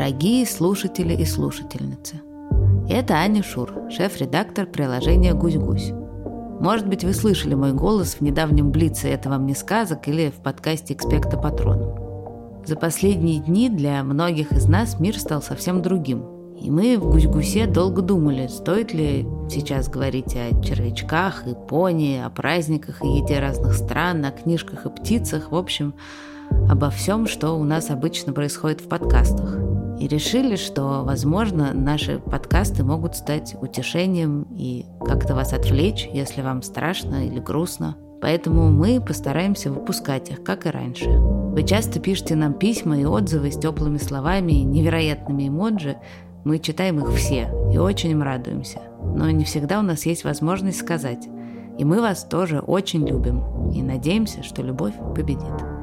Дорогие слушатели и слушательницы, это Аня Шур, шеф-редактор приложения «Гусь-гусь». Может быть, вы слышали мой голос в недавнем блице «Это вам не сказок» или в подкасте «Экспекта Патроном». За последние дни для многих из нас мир стал совсем другим. И мы в Гусь-Гусе долго думали, стоит ли сейчас говорить о червячках и пони, о праздниках и еде разных стран, о книжках и птицах, в общем, обо всем, что у нас обычно происходит в подкастах. И решили, что, возможно, наши подкасты могут стать утешением и как-то вас отвлечь, если вам страшно или грустно. Поэтому мы постараемся выпускать их, как и раньше. Вы часто пишете нам письма и отзывы с теплыми словами и невероятными эмоджи. Мы читаем их все и очень им радуемся. Но не всегда у нас есть возможность сказать. И мы вас тоже очень любим и надеемся, что любовь победит.